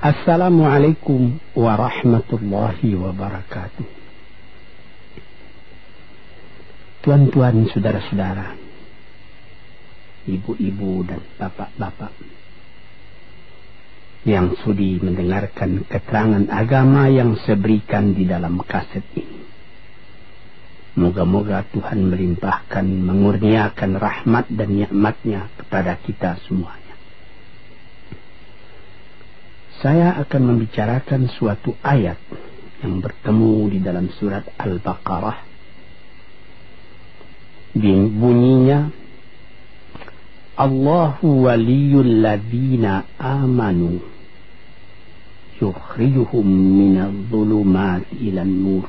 Assalamualaikum warahmatullahi wabarakatuh. Tuan-tuan, saudara-saudara, ibu-ibu dan bapak-bapak yang sudi mendengarkan keterangan agama yang saya berikan di dalam kaset ini. Moga-moga Tuhan melimpahkan, mengurniakan rahmat dan nikmatnya kepada kita semuanya Saya akan membicarakan suatu ayat yang bertemu di dalam surat Al-Baqarah. Bunyinya Allahu waliyul ladhina amanu yukhrijuhum minal dhulumat ila nur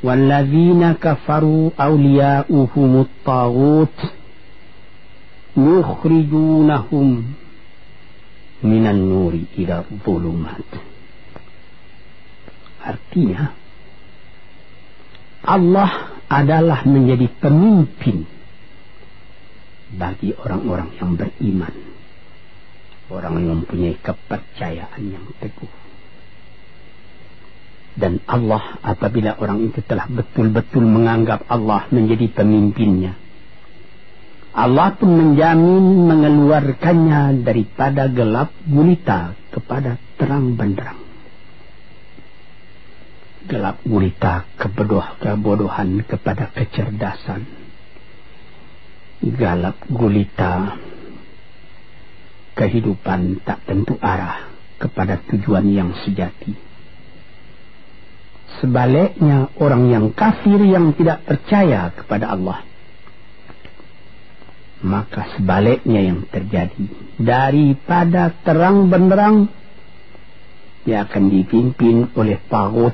والذين كفروا أولياؤهم الطاغوت يخرجونهم minan nuri ila zulumat. Artinya, Allah adalah menjadi pemimpin bagi orang-orang yang beriman. Orang yang mempunyai kepercayaan yang teguh. Dan Allah apabila orang itu telah betul-betul menganggap Allah menjadi pemimpinnya Allah pun menjamin mengeluarkannya daripada gelap gulita kepada terang benderang. Gelap gulita kebodoh, kebodohan kepada kecerdasan. Gelap gulita kehidupan tak tentu arah kepada tujuan yang sejati. Sebaliknya orang yang kafir yang tidak percaya kepada Allah maka sebaliknya yang terjadi. Daripada terang benderang dia akan dipimpin oleh pagut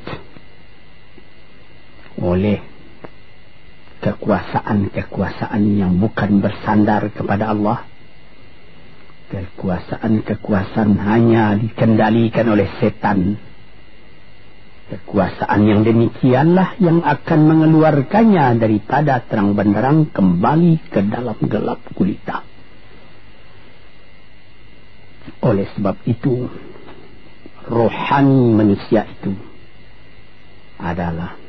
oleh kekuasaan-kekuasaan yang bukan bersandar kepada Allah. Kekuasaan-kekuasaan hanya dikendalikan oleh setan Kekuasaan yang demikianlah yang akan mengeluarkannya daripada terang benderang kembali ke dalam gelap gulita. Oleh sebab itu, rohani manusia itu adalah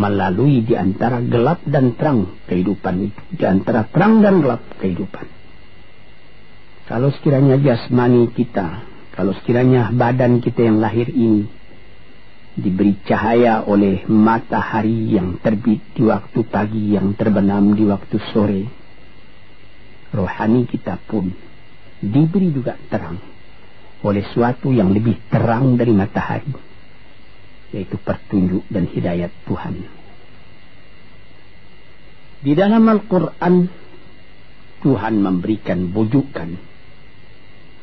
melalui di antara gelap dan terang kehidupan itu. Di antara terang dan gelap kehidupan. Kalau sekiranya jasmani kita, kalau sekiranya badan kita yang lahir ini, diberi cahaya oleh matahari yang terbit di waktu pagi yang terbenam di waktu sore. Rohani kita pun diberi juga terang oleh suatu yang lebih terang dari matahari, yaitu pertunjuk dan hidayat Tuhan. Di dalam Al-Quran, Tuhan memberikan bujukan,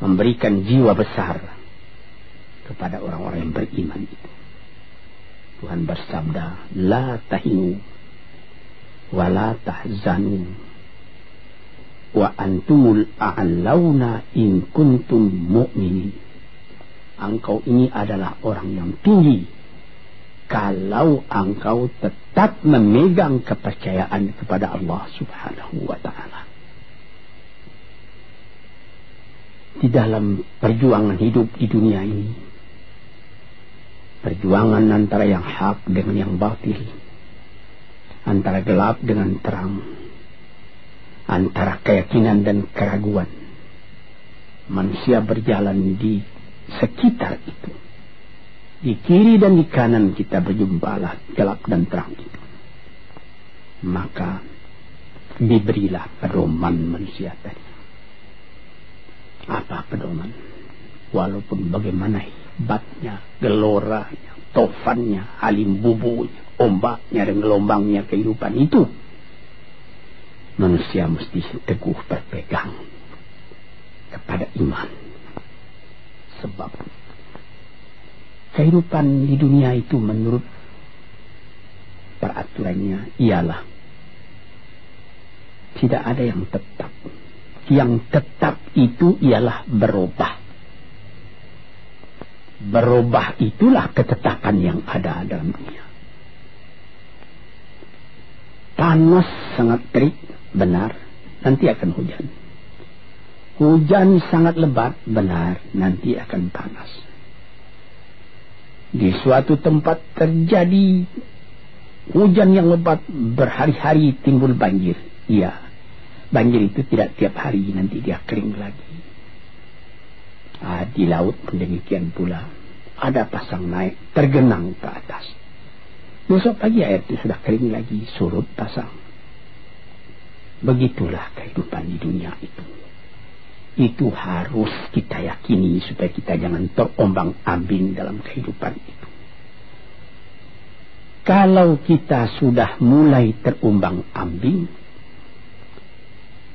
memberikan jiwa besar kepada orang-orang yang beriman itu. Tuhan bersabda, La tahinu wa la tahzanu wa antumul a'launa in kuntum mu'minin. Engkau ini adalah orang yang tinggi kalau engkau tetap memegang kepercayaan kepada Allah Subhanahu wa taala. Di dalam perjuangan hidup di dunia ini Perjuangan antara yang hak dengan yang batil. Antara gelap dengan terang. Antara keyakinan dan keraguan. Manusia berjalan di sekitar itu. Di kiri dan di kanan kita berjumpalah gelap dan terang itu. Maka diberilah pedoman manusia tadi. Apa pedoman? Walaupun bagaimana hebatnya, geloranya, tofannya, alim bubunya, ombaknya dan gelombangnya kehidupan itu. Manusia mesti teguh berpegang kepada iman. Sebab kehidupan di dunia itu menurut peraturannya ialah tidak ada yang tetap. Yang tetap itu ialah berubah berubah itulah ketetapan yang ada dalam dunia. Panas sangat terik, benar, nanti akan hujan. Hujan sangat lebat, benar, nanti akan panas. Di suatu tempat terjadi hujan yang lebat berhari-hari timbul banjir. Iya, banjir itu tidak tiap hari, nanti dia kering lagi. Ah, di laut pun demikian pula. Ada pasang naik, tergenang ke atas. Besok pagi air itu sudah kering lagi, surut pasang. Begitulah kehidupan di dunia itu itu harus kita yakini supaya kita jangan terombang ambing dalam kehidupan itu. Kalau kita sudah mulai terombang ambing,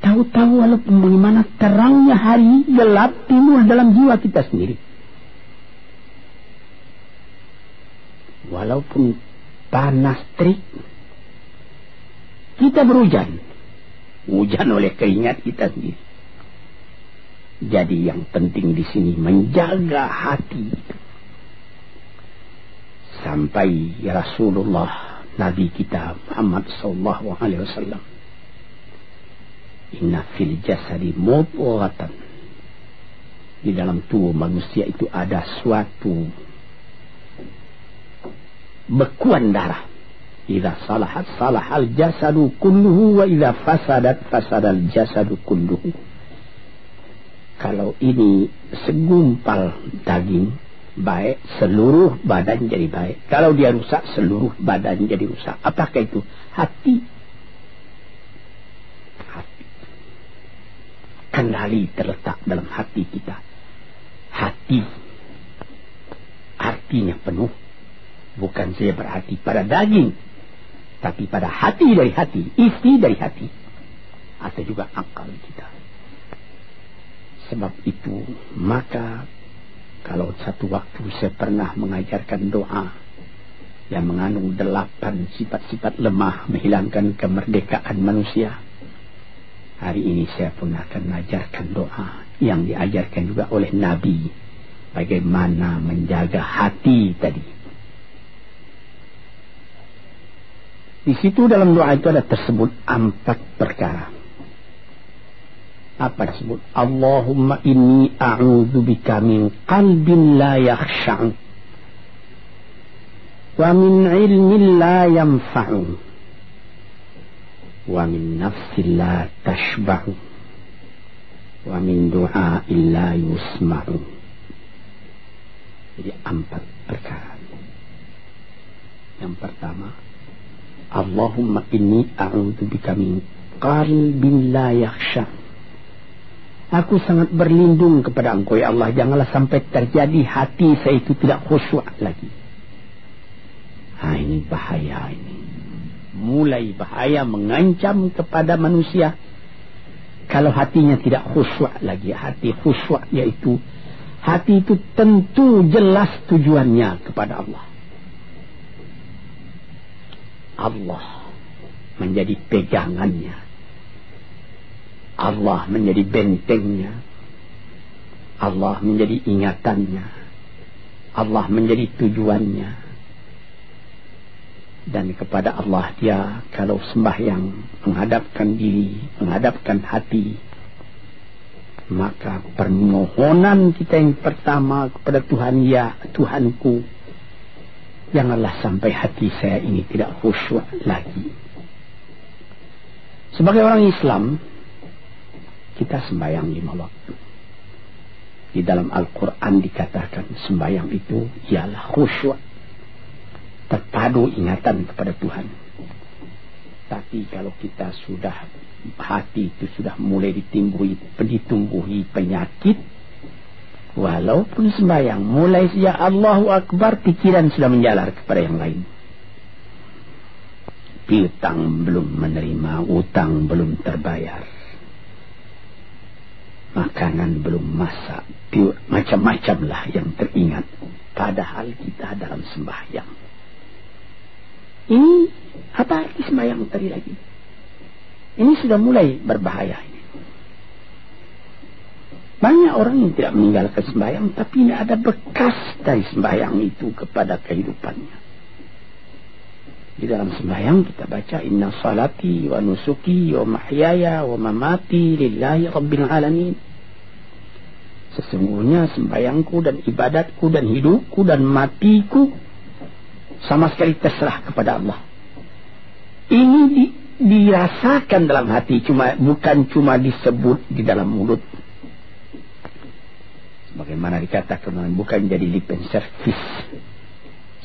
tahu-tahu walaupun bagaimana terangnya hari gelap timbul dalam jiwa kita sendiri. Walaupun panas terik, kita berhujan. Hujan oleh keringat kita sendiri jadi yang penting di sini menjaga hati Sampai Rasulullah Nabi kita Muhammad sallallahu alaihi wasallam Inna fil jasadi mudghatan Di dalam tubuh manusia itu ada suatu bekuan darah Iza salahat salahal jasadu kulluhu wa iza fasadat fasadal jasadu kulluhu kalau ini segumpal daging baik, seluruh badan jadi baik. Kalau dia rusak, seluruh badan jadi rusak. Apakah itu? Hati. Kendali terletak dalam hati kita. Hati. Artinya penuh. Bukan saya berarti pada daging. Tapi pada hati dari hati. Isi dari hati. Atau juga akal kita. Sebab itu maka kalau satu waktu saya pernah mengajarkan doa yang mengandung delapan sifat-sifat lemah menghilangkan kemerdekaan manusia. Hari ini saya pun akan mengajarkan doa yang diajarkan juga oleh Nabi. Bagaimana menjaga hati tadi. Di situ dalam doa itu ada tersebut empat perkara apa disebut Allahumma inni a'udzu bika min qalbin la yakhsha'u wa min ilmin la yanfa'u wa nafsin la tashba'u wa min du'a'in la yusma'u jadi empat perkara yang pertama Allahumma inni a'udzu bika min qalbin la yakhsha'u Aku sangat berlindung kepada engkau ya Allah. Janganlah sampai terjadi hati saya itu tidak khusyuk lagi. Nah ini bahaya ini. Mulai bahaya mengancam kepada manusia. Kalau hatinya tidak khusyuk lagi. Hati khusyuk yaitu. Hati itu tentu jelas tujuannya kepada Allah. Allah menjadi pegangannya Allah menjadi bentengnya. Allah menjadi ingatannya. Allah menjadi tujuannya. Dan kepada Allah dia kalau sembahyang menghadapkan diri, menghadapkan hati. Maka permohonan kita yang pertama kepada Tuhan, ya Tuhanku. Janganlah sampai hati saya ini tidak khusyuk lagi. Sebagai orang Islam, kita sembahyang lima waktu. Di dalam Al-Quran dikatakan sembahyang itu ialah khusyuk. Terpadu ingatan kepada Tuhan. Tapi kalau kita sudah hati itu sudah mulai ditimbuhi, ditumbuhi penyakit, walaupun sembahyang mulai ya Allahu Akbar pikiran sudah menjalar kepada yang lain. Piutang belum menerima, utang belum terbayar makanan belum masak, macam-macam lah yang teringat. Padahal kita dalam sembahyang. Ini apa arti sembahyang tadi lagi? Ini sudah mulai berbahaya ini. Banyak orang yang tidak meninggalkan sembahyang, tapi ini ada bekas dari sembahyang itu kepada kehidupannya. Di dalam sembahyang kita baca inna salati wa nusuki wa mahyaya wa mamati lillahi rabbil alamin Sesungguhnya sembayangku dan ibadatku dan hidupku dan matiku sama sekali terserah kepada Allah. Ini di, dirasakan dalam hati, cuma bukan cuma disebut di dalam mulut. Bagaimana dikatakan bukan jadi lip service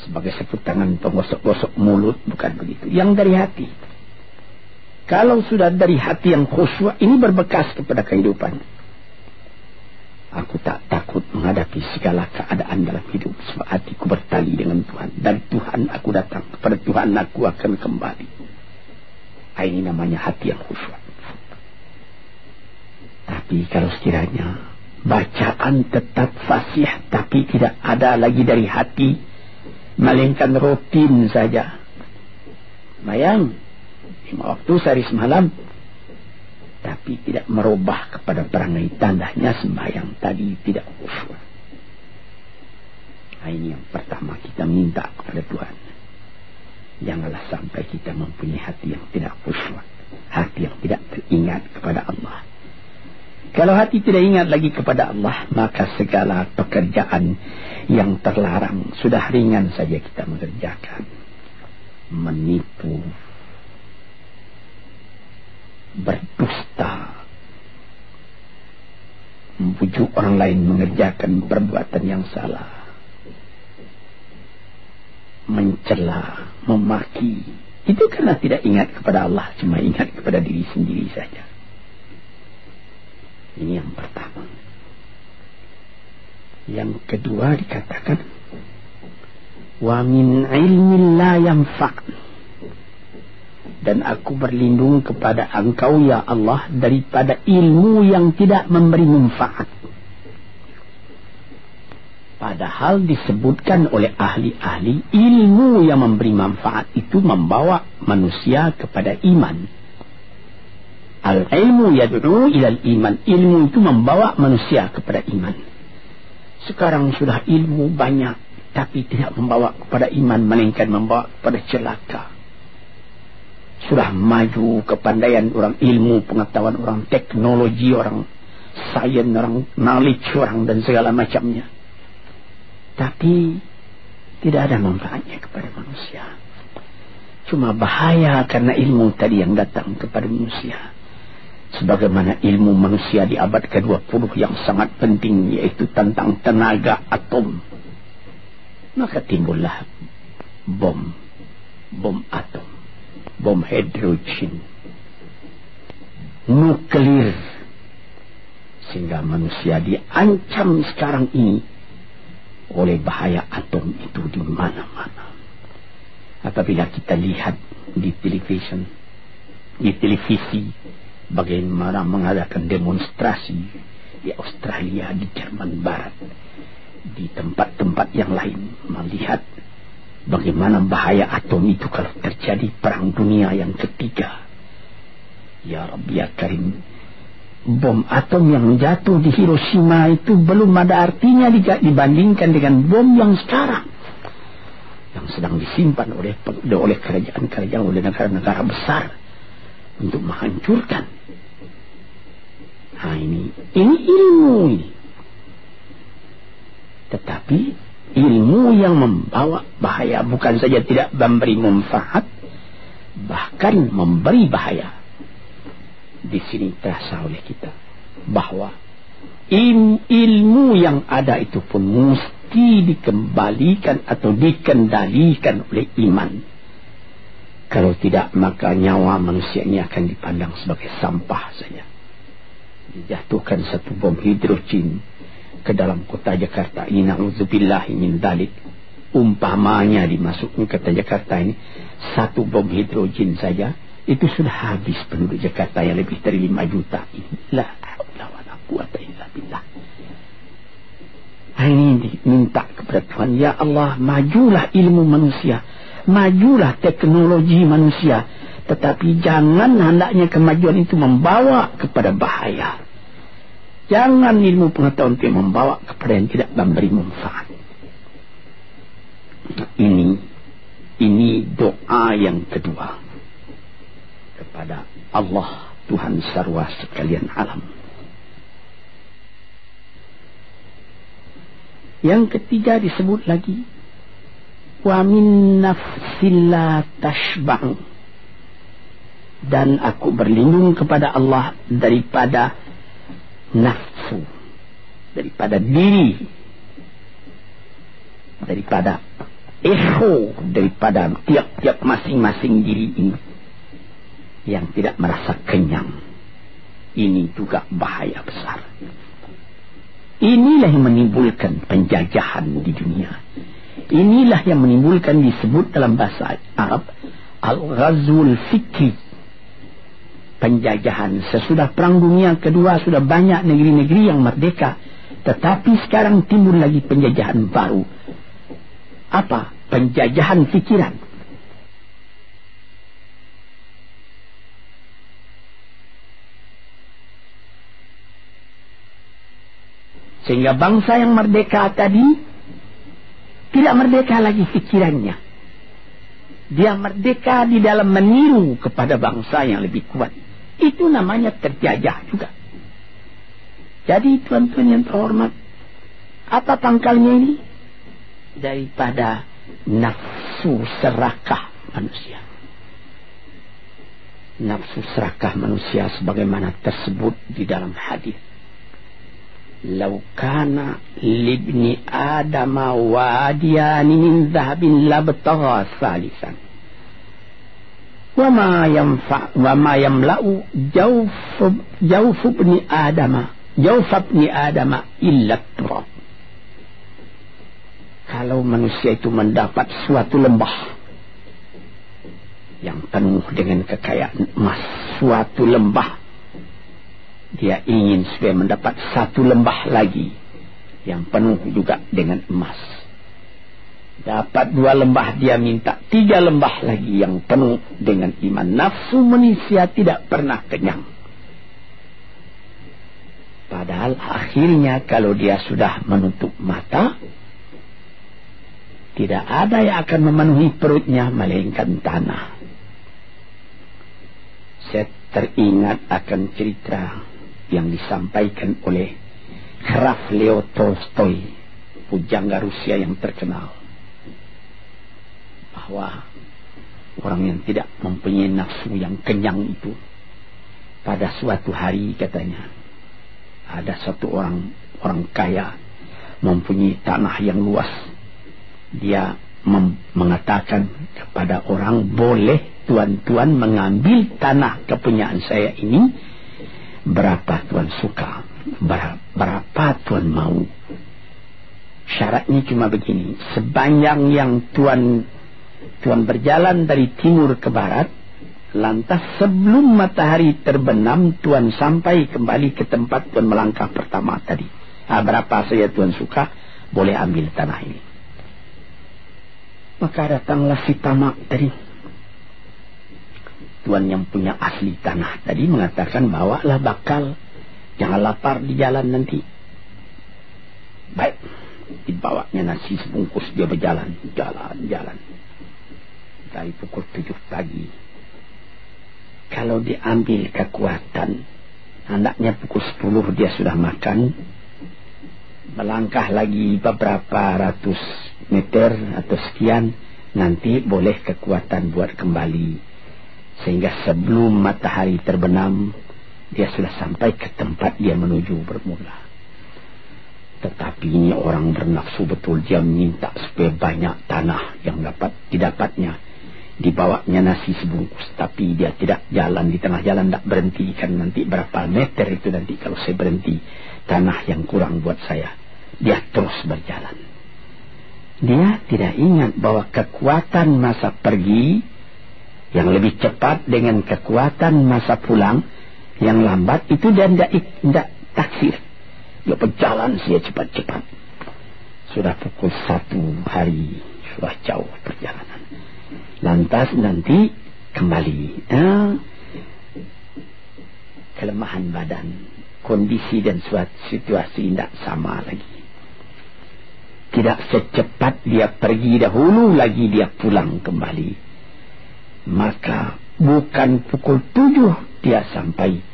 sebagai seput tangan penggosok-gosok mulut bukan begitu. Yang dari hati. Kalau sudah dari hati yang khusyuk ini berbekas kepada kehidupan. Aku tak takut menghadapi segala keadaan dalam hidup sebab hatiku bertali dengan Tuhan. Dan Tuhan aku datang kepada Tuhan aku akan kembali. Ini namanya hati yang khusyuk. Tapi kalau sekiranya bacaan tetap fasih tapi tidak ada lagi dari hati melainkan rutin saja. Bayang, lima waktu sehari semalam tapi tidak merubah kepada perangai tandanya sembahyang tadi tidak khusyuk. Nah, ini yang pertama kita minta kepada Tuhan. Janganlah sampai kita mempunyai hati yang tidak khusyuk. Hati yang tidak teringat kepada Allah. Kalau hati tidak ingat lagi kepada Allah, maka segala pekerjaan yang terlarang sudah ringan saja kita mengerjakan. Menipu, berdusta, membujuk orang lain mengerjakan perbuatan yang salah, mencela, memaki. Itu karena tidak ingat kepada Allah, cuma ingat kepada diri sendiri saja. Ini yang pertama. Yang kedua dikatakan, wa min ilmin la yanfa' dan aku berlindung kepada engkau ya Allah daripada ilmu yang tidak memberi manfaat. Padahal disebutkan oleh ahli-ahli ilmu yang memberi manfaat itu membawa manusia kepada iman. Al-ilmu yad'u ilal iman. Ilmu itu membawa manusia kepada iman. Sekarang sudah ilmu banyak tapi tidak membawa kepada iman melainkan membawa kepada celaka sudah maju kepandaian orang ilmu pengetahuan orang teknologi orang sains orang knowledge orang dan segala macamnya. Tapi tidak ada manfaatnya kepada manusia. Cuma bahaya karena ilmu tadi yang datang kepada manusia. Sebagaimana ilmu manusia di abad ke-20 yang sangat penting yaitu tentang tenaga atom. Maka timbullah bom. Bom atom bom hidrogen nuklir. Sehingga manusia diancam sekarang ini oleh bahaya atom itu di mana-mana. Apabila kita lihat di television, di televisi, bagaimana mengadakan demonstrasi di Australia, di Jerman Barat, di tempat-tempat yang lain, melihat Bagaimana bahaya atom itu kalau terjadi perang dunia yang ketiga. Ya Rabbi ya Karim. Bom atom yang jatuh di Hiroshima itu belum ada artinya dibandingkan dengan bom yang sekarang. Yang sedang disimpan oleh oleh kerajaan-kerajaan, oleh negara-negara besar. Untuk menghancurkan. Nah ini, ini ilmu ini. Tetapi ilmu yang membawa bahaya. Bukan saja tidak memberi manfaat bahkan memberi bahaya. Di sini terasa oleh kita bahwa ilmu yang ada itu pun mesti dikembalikan atau dikendalikan oleh iman. Kalau tidak maka nyawa manusia ini akan dipandang sebagai sampah saja. Dijatuhkan satu bom hidrogen ke dalam kota Jakarta. Ini na'udzubillahi min dalik. Umpamanya dimasukkan kota Jakarta ini satu bom hidrogen saja itu sudah habis penduduk Jakarta yang lebih dari 5 juta. Ini la haula wala quwata illa billah. Ini minta kepada Tuhan ya Allah majulah ilmu manusia majulah teknologi manusia tetapi jangan hendaknya kemajuan itu membawa kepada bahaya Jangan ilmu pengetahuan itu membawa kepada yang tidak memberi manfaat. Ini ini doa yang kedua kepada Allah Tuhan sarwa sekalian alam. Yang ketiga disebut lagi wa min nafsilla tashba'u dan aku berlindung kepada Allah daripada nafsu daripada diri daripada ego daripada tiap-tiap masing-masing diri ini yang tidak merasa kenyang. Ini juga bahaya besar. Inilah yang menimbulkan penjajahan di dunia. Inilah yang menimbulkan disebut dalam bahasa Arab Al-Ghazul Fikri. Penjajahan. Sesudah perang dunia kedua sudah banyak negeri-negeri yang merdeka. Tetapi sekarang timbul lagi penjajahan baru. Apa? Penjajahan fikiran. Sehingga bangsa yang merdeka tadi tidak merdeka lagi pikirannya. Dia merdeka di dalam meniru kepada bangsa yang lebih kuat. Itu namanya terjajah juga. Jadi tuan-tuan yang terhormat, apa pangkalnya ini? Daripada nafsu serakah manusia. Nafsu serakah manusia sebagaimana tersebut di dalam hadis. Laukana libni adama wadiyani min zahabin labtagha salisan. وما ينفع وما يملأ جوف جوف ابن آدم جوف ابن آدم إلا التراب kalau manusia itu mendapat suatu lembah yang penuh dengan kekayaan emas suatu lembah dia ingin supaya mendapat satu lembah lagi yang penuh juga dengan emas. Dapat dua lembah dia minta tiga lembah lagi yang penuh dengan iman. Nafsu manusia tidak pernah kenyang. Padahal akhirnya kalau dia sudah menutup mata, tidak ada yang akan memenuhi perutnya melainkan tanah. Saya teringat akan cerita yang disampaikan oleh Graf Leo Tolstoy, pujangga Rusia yang terkenal. Bahwa orang yang tidak mempunyai nafsu yang kenyang itu, pada suatu hari katanya, ada satu orang orang kaya mempunyai tanah yang luas. Dia mengatakan kepada orang, boleh tuan-tuan mengambil tanah kepunyaan saya ini berapa tuan suka, berapa tuan mau. Syaratnya cuma begini, sepanjang yang tuan tuan berjalan dari timur ke barat, lantas sebelum matahari terbenam tuan sampai kembali ke tempat tuan melangkah pertama tadi. Nah, berapa saja tuan suka, boleh ambil tanah ini. Maka datanglah si tamak tadi tuan yang punya asli tanah tadi mengatakan bawalah bakal jangan lapar di jalan nanti baik dibawanya nasi sebungkus dia berjalan jalan jalan dari pukul tujuh pagi kalau diambil kekuatan hendaknya pukul sepuluh dia sudah makan melangkah lagi beberapa ratus meter atau sekian nanti boleh kekuatan buat kembali sehingga sebelum matahari terbenam, dia sudah sampai ke tempat dia menuju bermula. Tetapi ini orang bernafsu betul, dia minta supaya banyak tanah yang dapat didapatnya. Dibawanya nasi sebungkus, tapi dia tidak jalan di tengah jalan, tidak berhenti. Kan nanti berapa meter itu nanti kalau saya berhenti, tanah yang kurang buat saya. Dia terus berjalan. Dia tidak ingat bahwa kekuatan masa pergi yang lebih cepat dengan kekuatan masa pulang yang lambat itu dia tidak taksir dia berjalan saja cepat-cepat sudah pukul satu hari sudah jauh perjalanan lantas nanti kembali. Kelemahan badan kondisi dan suatu situasi tidak sama lagi. Tidak secepat dia pergi dahulu lagi dia pulang kembali. Maka bukan pukul tujuh dia sampai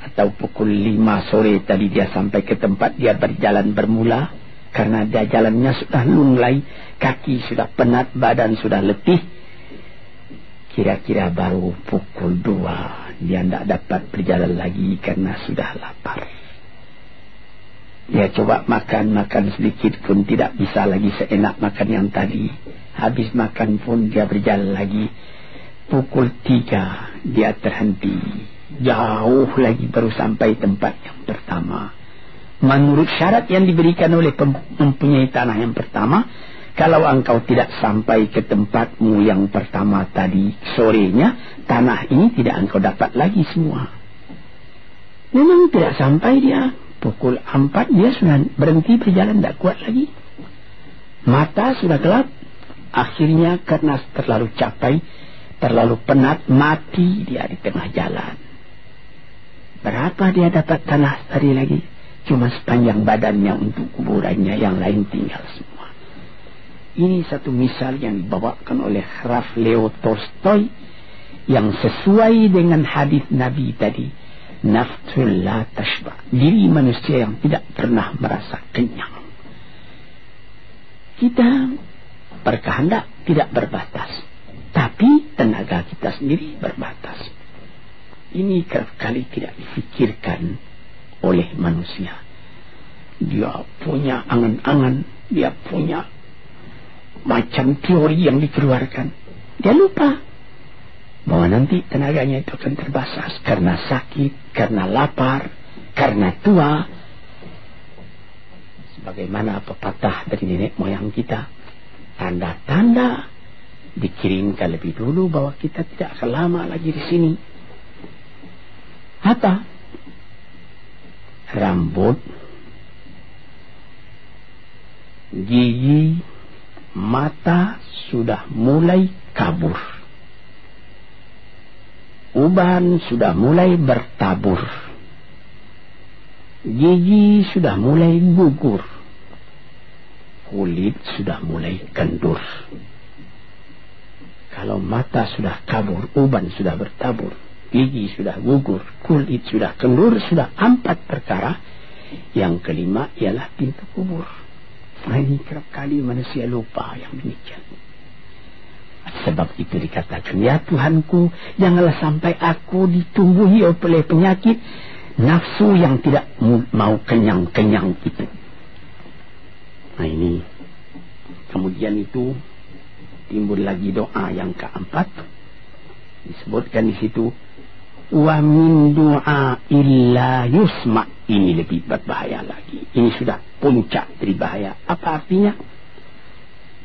atau pukul lima sore tadi dia sampai ke tempat dia berjalan bermula karena dia jalannya sudah lunglai, kaki sudah penat, badan sudah letih. Kira-kira baru pukul dua dia tidak dapat berjalan lagi karena sudah lapar. Dia coba makan-makan sedikit pun tidak bisa lagi seenak makan yang tadi. Habis makan pun dia berjalan lagi. Pukul tiga dia terhenti. Jauh lagi baru sampai tempat yang pertama menurut syarat yang diberikan oleh mempunyai tanah yang pertama kalau engkau tidak sampai ke tempatmu yang pertama tadi sorenya tanah ini tidak engkau dapat lagi semua. Memang tidak sampai dia. Pukul empat dia sudah berhenti berjalan tidak kuat lagi. Mata sudah gelap. Akhirnya karena terlalu capai terlalu penat mati dia di tengah jalan. Berapa dia dapat tanah tadi lagi Cuma sepanjang badannya untuk kuburannya yang lain tinggal semua. Ini satu misal yang dibawakan oleh Raf Leo Tolstoy yang sesuai dengan hadis Nabi tadi. Nafsul la tashba. Diri manusia yang tidak pernah merasa kenyang. Kita berkehendak tidak berbatas. Tapi tenaga kita sendiri berbatas. Ini kerap kali tidak difikirkan oleh manusia. Dia punya angan-angan, dia punya macam teori yang dikeluarkan. Dia lupa bahwa nanti tenaganya itu akan terbasas karena sakit, karena lapar, karena tua. Sebagaimana pepatah dari nenek moyang kita, tanda-tanda dikirimkan lebih dulu bahwa kita tidak akan lama lagi di sini. Apa? Rambut, gigi, mata sudah mulai kabur. Uban sudah mulai bertabur. Gigi sudah mulai gugur. Kulit sudah mulai kendur. Kalau mata sudah kabur, uban sudah bertabur gigi sudah gugur, kulit sudah kendur, sudah empat perkara. Yang kelima ialah pintu kubur. Nah, ini kerap kali manusia lupa yang demikian. Sebab itu dikatakan, ya Tuhanku, janganlah sampai aku ditumbuhi oleh penyakit nafsu yang tidak mau kenyang-kenyang itu. Nah ini, kemudian itu timbul lagi doa yang keempat. Disebutkan di situ, wa min du'a illa yusma. Ini lebih berbahaya lagi. Ini sudah puncak dari bahaya apa artinya?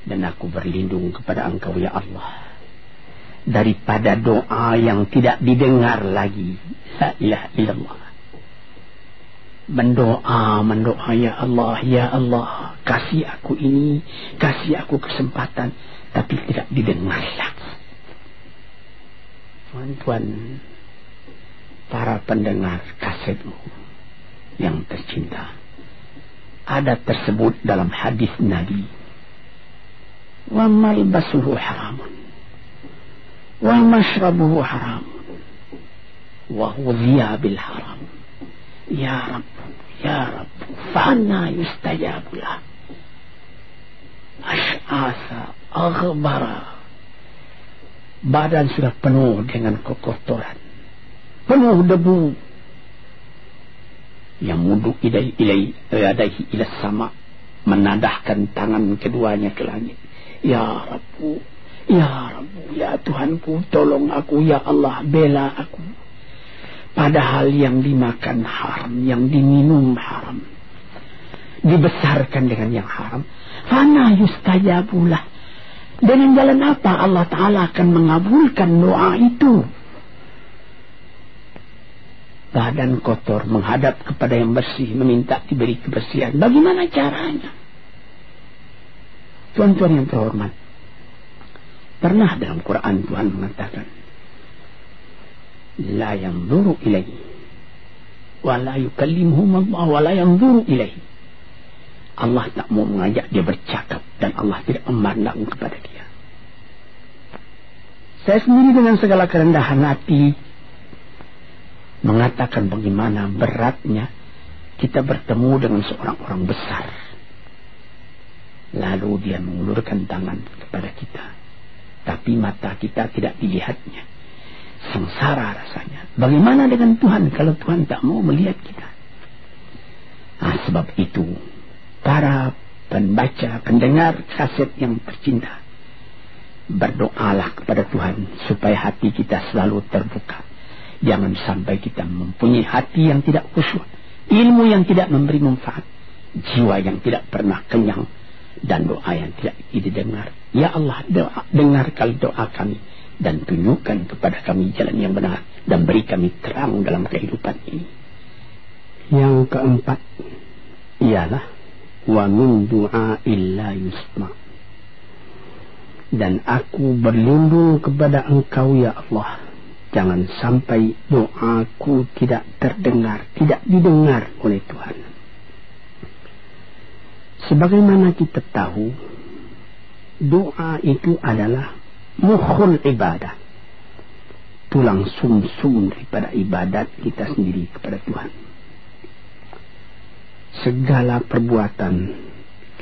Dan aku berlindung kepada engkau ya Allah. Daripada doa yang tidak didengar lagi. La ilaha illallah. Mendoa mendoa ya Allah ya Allah. Kasih aku ini kasih aku kesempatan tapi tidak didengar lagi. Tuan-tuan para pendengar kasetmu yang tercinta. Ada tersebut dalam hadis Nabi. Wa malbasuhu haramun. Wa mashrabuhu haramun. Wa hudhiya bil haram. Ya Rabb, Ya Rabb, fa'anna yustajabu lah. Ash'asa, aghbara. Badan sudah penuh dengan kekotoran penuh debu. Yang muduk ilai ilai yadaihi ila sama menadahkan tangan keduanya ke langit. Ya Rabbu ya Rabbu ya Tuhanku tolong aku ya Allah bela aku. Padahal yang dimakan haram yang diminum haram dibesarkan dengan yang haram. Fana yustajabulah. Dengan jalan apa Allah Ta'ala akan mengabulkan doa itu badan kotor menghadap kepada yang bersih meminta diberi kebersihan. Bagaimana caranya? Tuan-tuan yang terhormat pernah dalam Quran Tuhan mengatakan la yanzuru ilaihi wa la yukallimuhum Allah wa la yanzuru ilaihi. Allah tak mau mengajak dia bercakap dan Allah tidak memandang kepada dia. Saya sendiri dengan segala kerendahan hati mengatakan bagaimana beratnya kita bertemu dengan seorang orang besar Lalu dia mengulurkan tangan kepada kita. Tapi mata kita tidak dilihatnya. Sengsara rasanya. Bagaimana dengan Tuhan kalau Tuhan tak mau melihat kita? Nah, sebab itu, para pembaca, pendengar kaset yang tercinta, berdoalah kepada Tuhan supaya hati kita selalu terbuka. Jangan sampai kita mempunyai hati yang tidak khusyuk, ilmu yang tidak memberi manfaat, jiwa yang tidak pernah kenyang, dan doa yang tidak didengar. Ya Allah, doa, dengarkan doa kami dan tunjukkan kepada kami jalan yang benar dan beri kami terang dalam kehidupan ini. Yang keempat ialah wa min du'a illa yusma. Dan aku berlindung kepada engkau ya Allah. Jangan sampai doaku tidak terdengar, tidak didengar oleh Tuhan. Sebagaimana kita tahu, doa itu adalah mukhul ibadah. Tulang sum-sum daripada ibadat kita sendiri kepada Tuhan. Segala perbuatan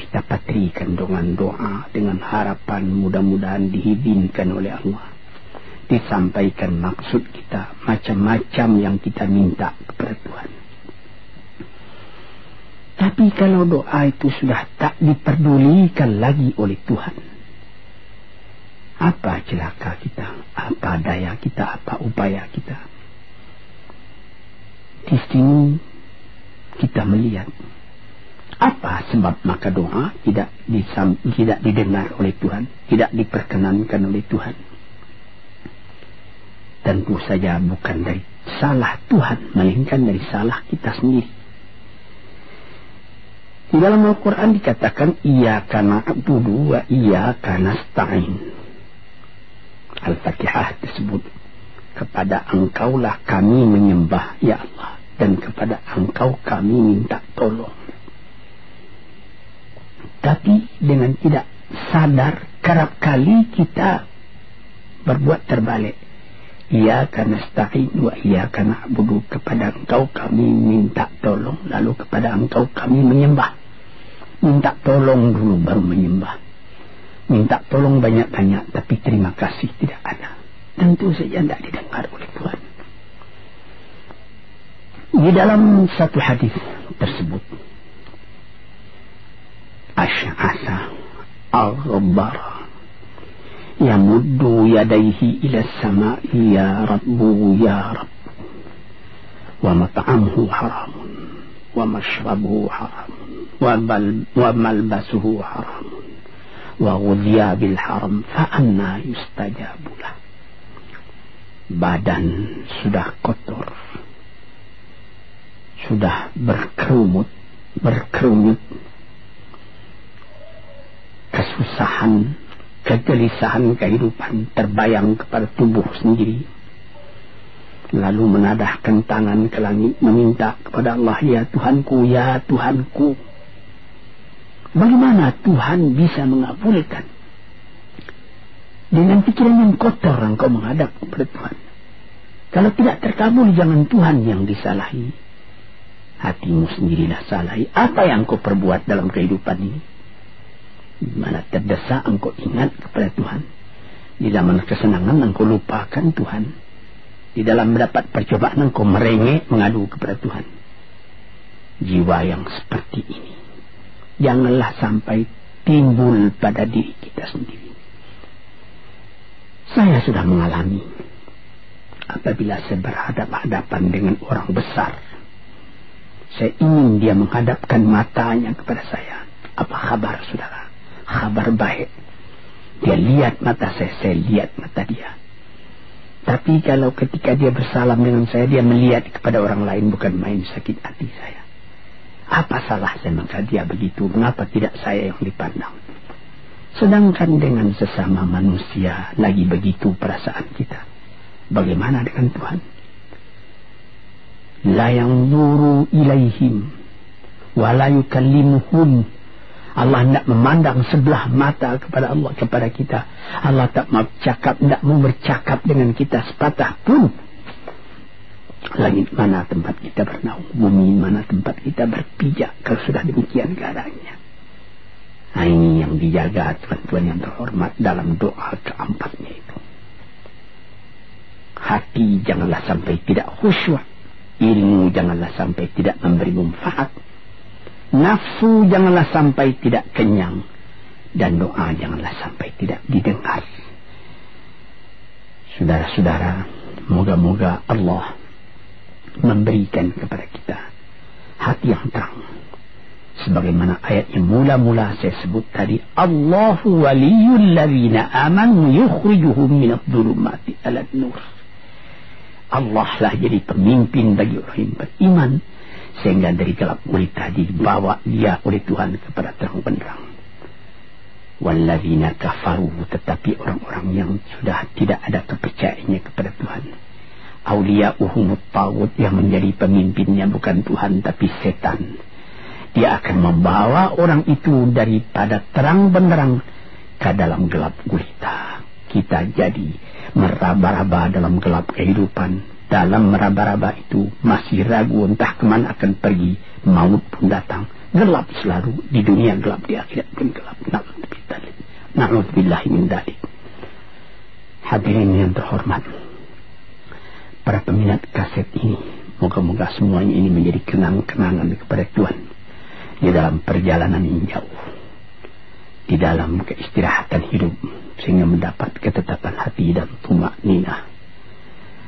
kita patrikan dengan doa, dengan harapan mudah-mudahan diizinkan oleh Allah. Disampaikan maksud kita, macam-macam yang kita minta kepada Tuhan. Tapi kalau doa itu sudah tak diperdulikan lagi oleh Tuhan. Apa celaka kita? Apa daya kita? Apa upaya kita? Di sini kita melihat apa sebab maka doa tidak tidak didengar oleh Tuhan, tidak diperkenankan oleh Tuhan. Tentu saja bukan dari salah Tuhan, melainkan dari salah kita sendiri. Di dalam Al-Quran dikatakan iya karena abudu wa iya karena stain. Al-Fatihah disebut kepada engkaulah kami menyembah ya Allah dan kepada engkau kami minta tolong. Tapi dengan tidak sadar kerap kali kita berbuat terbalik. Ia karena stain wa ia karena abudu kepada engkau kami minta tolong lalu kepada engkau kami menyembah minta tolong dulu baru menyembah. Minta tolong banyak-banyak tapi terima kasih tidak ada. Tentu saja tidak didengar oleh Tuhan. Di dalam satu hadis tersebut Asy'asa al-ghabbara yamuddu yadayhi ila samai ya rabbu ya rabb wa mat'amuhu haramun wa mashrabuhu haramun وملبسه حرام وغذي بالحرام فأنا يستجاب له badan sudah kotor sudah berkerumut berkerumut kesusahan kegelisahan kehidupan terbayang kepada tubuh sendiri lalu menadahkan tangan ke langit meminta kepada Allah ya Tuhanku ya Tuhanku Bagaimana Tuhan bisa mengabulkan? Dengan pikiran yang kotor engkau menghadap kepada Tuhan. Kalau tidak terkabul jangan Tuhan yang disalahi. Hatimu sendirilah salahi. Apa yang kau perbuat dalam kehidupan ini? Mana terdesak engkau ingat kepada Tuhan. Di dalam kesenangan engkau lupakan Tuhan. Di dalam mendapat percobaan engkau merengek mengadu kepada Tuhan. Jiwa yang seperti ini janganlah sampai timbul pada diri kita sendiri. Saya sudah mengalami apabila saya berhadapan-hadapan dengan orang besar. Saya ingin dia menghadapkan matanya kepada saya. Apa kabar saudara? Kabar baik. Dia lihat mata saya, saya lihat mata dia. Tapi kalau ketika dia bersalam dengan saya, dia melihat kepada orang lain bukan main sakit hati saya. Apa salah saya maka dia begitu? Mengapa tidak saya yang dipandang? Sedangkan dengan sesama manusia lagi begitu perasaan kita. Bagaimana dengan Tuhan? La yang nuru ilaihim wa la yukallimuhum. Allah tidak memandang sebelah mata kepada Allah kepada kita. Allah tak mau cakap, tidak mau bercakap dengan kita sepatah pun. Langit mana tempat kita bernaung, bumi mana tempat kita berpijak kalau sudah demikian keadaannya. Nah, ini yang dijaga tuan-tuan yang terhormat dalam doa keempatnya itu. Hati janganlah sampai tidak khusyuk. Ilmu janganlah sampai tidak memberi manfaat. Nafsu janganlah sampai tidak kenyang. Dan doa janganlah sampai tidak didengar. Saudara-saudara, moga-moga Allah memberikan kepada kita hati yang terang sebagaimana ayat yang mula-mula saya sebut tadi Allahu waliyul ladzina amanu yukhrijuhum minadh dhulumati ila nur Allah lah jadi pemimpin bagi orang yang beriman sehingga dari gelap gulita dibawa dia oleh Tuhan kepada terang benderang walladzina kafaru tetapi orang-orang yang sudah tidak ada kepercayaannya kepada Tuhan Aulia uhumut tawud yang menjadi pemimpinnya bukan Tuhan tapi setan dia akan membawa orang itu daripada terang benderang ke dalam gelap gulita. Kita jadi meraba-raba dalam gelap kehidupan. Dalam meraba-raba itu masih ragu entah ke mana akan pergi. Maut pun datang. Gelap selalu. Di dunia gelap, di akhirat pun gelap. Na'udzubillahi min dalik. Hadirin yang terhormat. Para peminat kaset ini. Moga-moga semuanya ini menjadi kenang-kenangan kepada Tuhan di dalam perjalanan yang jauh di dalam keistirahatan hidup sehingga mendapat ketetapan hati dan tumak